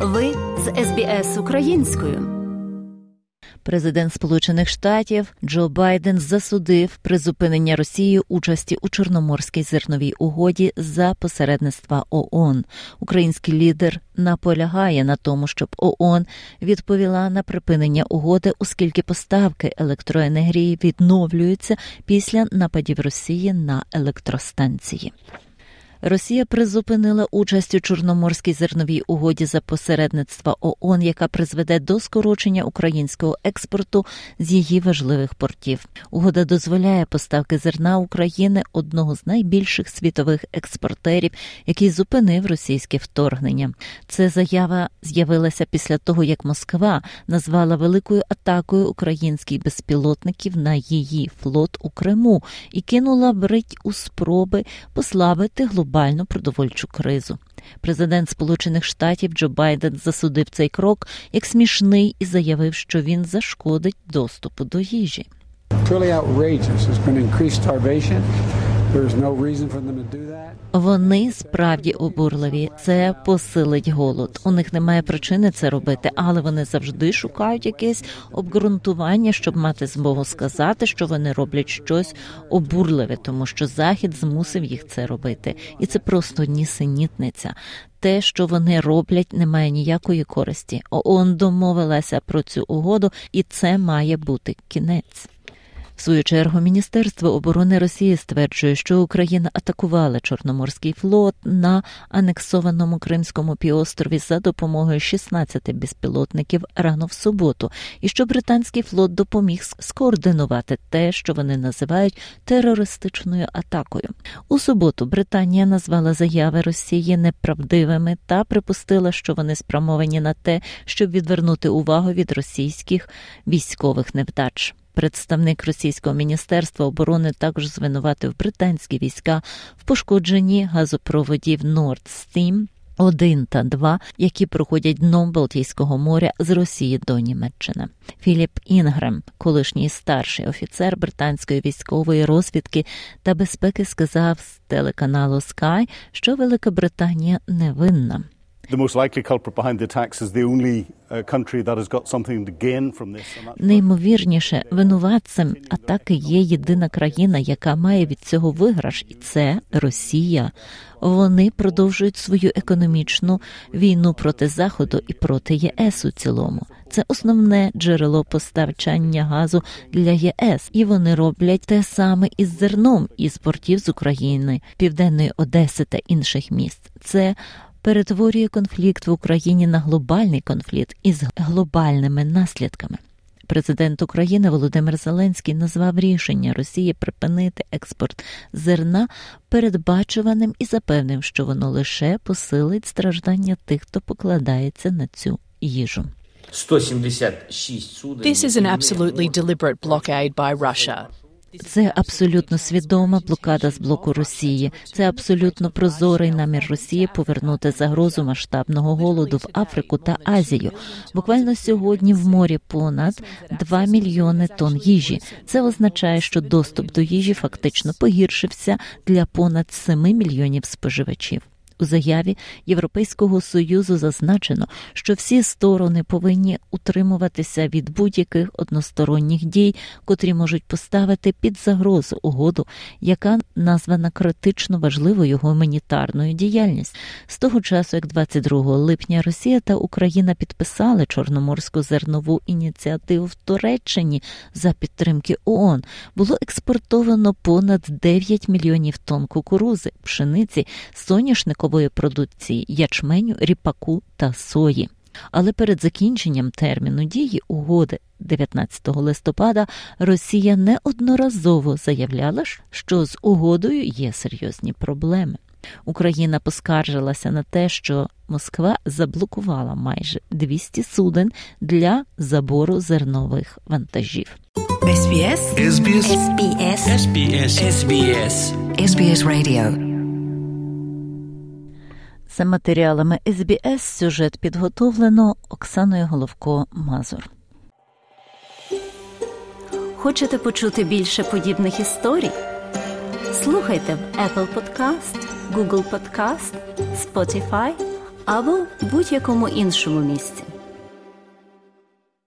Ви з СБС українською. Президент Сполучених Штатів Джо Байден засудив призупинення Росії участі у Чорноморській зерновій угоді за посередництва ООН. Український лідер наполягає на тому, щоб ООН відповіла на припинення угоди, оскільки поставки електроенергії відновлюються після нападів Росії на електростанції. Росія призупинила участь у Чорноморській зерновій угоді за посередництва ООН, яка призведе до скорочення українського експорту з її важливих портів. Угода дозволяє поставки зерна України одного з найбільших світових експортерів, який зупинив російське вторгнення. Це заява з'явилася після того, як Москва назвала великою атакою українських безпілотників на її флот у Криму і кинула брить у спроби послабити глобальну глобальну продовольчу кризу. Президент Сполучених Штатів Джо Байден засудив цей крок як смішний і заявив, що він зашкодить доступу до їжі. Вони справді обурливі. Це посилить голод. У них немає причини це робити, але вони завжди шукають якесь обґрунтування, щоб мати змогу сказати, що вони роблять щось обурливе, тому що захід змусив їх це робити, і це просто нісенітниця. Те, що вони роблять, не має ніякої користі. ООН домовилася про цю угоду, і це має бути кінець. В свою чергу Міністерство оборони Росії стверджує, що Україна атакувала Чорноморський флот на анексованому Кримському півострові за допомогою 16 безпілотників рано в суботу, і що британський флот допоміг скоординувати те, що вони називають терористичною атакою. У суботу Британія назвала заяви Росії неправдивими та припустила, що вони спрямовані на те, щоб відвернути увагу від російських військових невдач. Представник російського міністерства оборони також звинуватив британські війська в пошкодженні газопроводів Nord Stream 1 та 2, які проходять дном Балтійського моря з Росії до Німеччини. Філіп Інгрем, колишній старший офіцер британської військової розвідки та безпеки, сказав з телеканалу Sky, що Велика Британія невинна. Неймовірніше, винуватцем атаки є єдина країна, яка має від цього виграш, і це Росія. Вони продовжують свою економічну війну проти заходу і проти ЄС у цілому. Це основне джерело постачання газу для ЄС, і вони роблять те саме із зерном із портів з України, Південної Одеси та інших міст. Це перетворює конфлікт в Україні на глобальний конфлікт із глобальними наслідками. Президент України Володимир Зеленський назвав рішення Росії припинити експорт зерна передбачуваним і запевнив, що воно лише посилить страждання тих, хто покладається на цю їжу. 176 суден. This is an absolutely deliberate blockade by Russia. Це абсолютно свідома блокада з блоку Росії. Це абсолютно прозорий намір Росії повернути загрозу масштабного голоду в Африку та Азію. Буквально сьогодні в морі понад 2 мільйони тонн їжі. Це означає, що доступ до їжі фактично погіршився для понад 7 мільйонів споживачів. У заяві Європейського союзу зазначено, що всі сторони повинні утримуватися від будь-яких односторонніх дій, котрі можуть поставити під загрозу угоду, яка названа критично важливою гуманітарною діяльністю. З того часу, як 22 липня Росія та Україна підписали Чорноморську зернову ініціативу в Туреччині за підтримки ООН, було експортовано понад 9 мільйонів тонн кукурузи, пшениці, соняшнику молокової продукції ячменю, ріпаку та сої. Але перед закінченням терміну дії угоди 19 листопада Росія неодноразово заявляла, що з угодою є серйозні проблеми. Україна поскаржилася на те, що Москва заблокувала майже 200 суден для забору зернових вантажів. SBS. SBS. SBS. SBS. SBS. SBS Radio. За матеріалами СБС сюжет підготовлено Оксаною Головко Мазур. Хочете почути більше подібних історій? Слухайте в Apple Podcast, Google Podcast, Spotify або будь-якому іншому місці.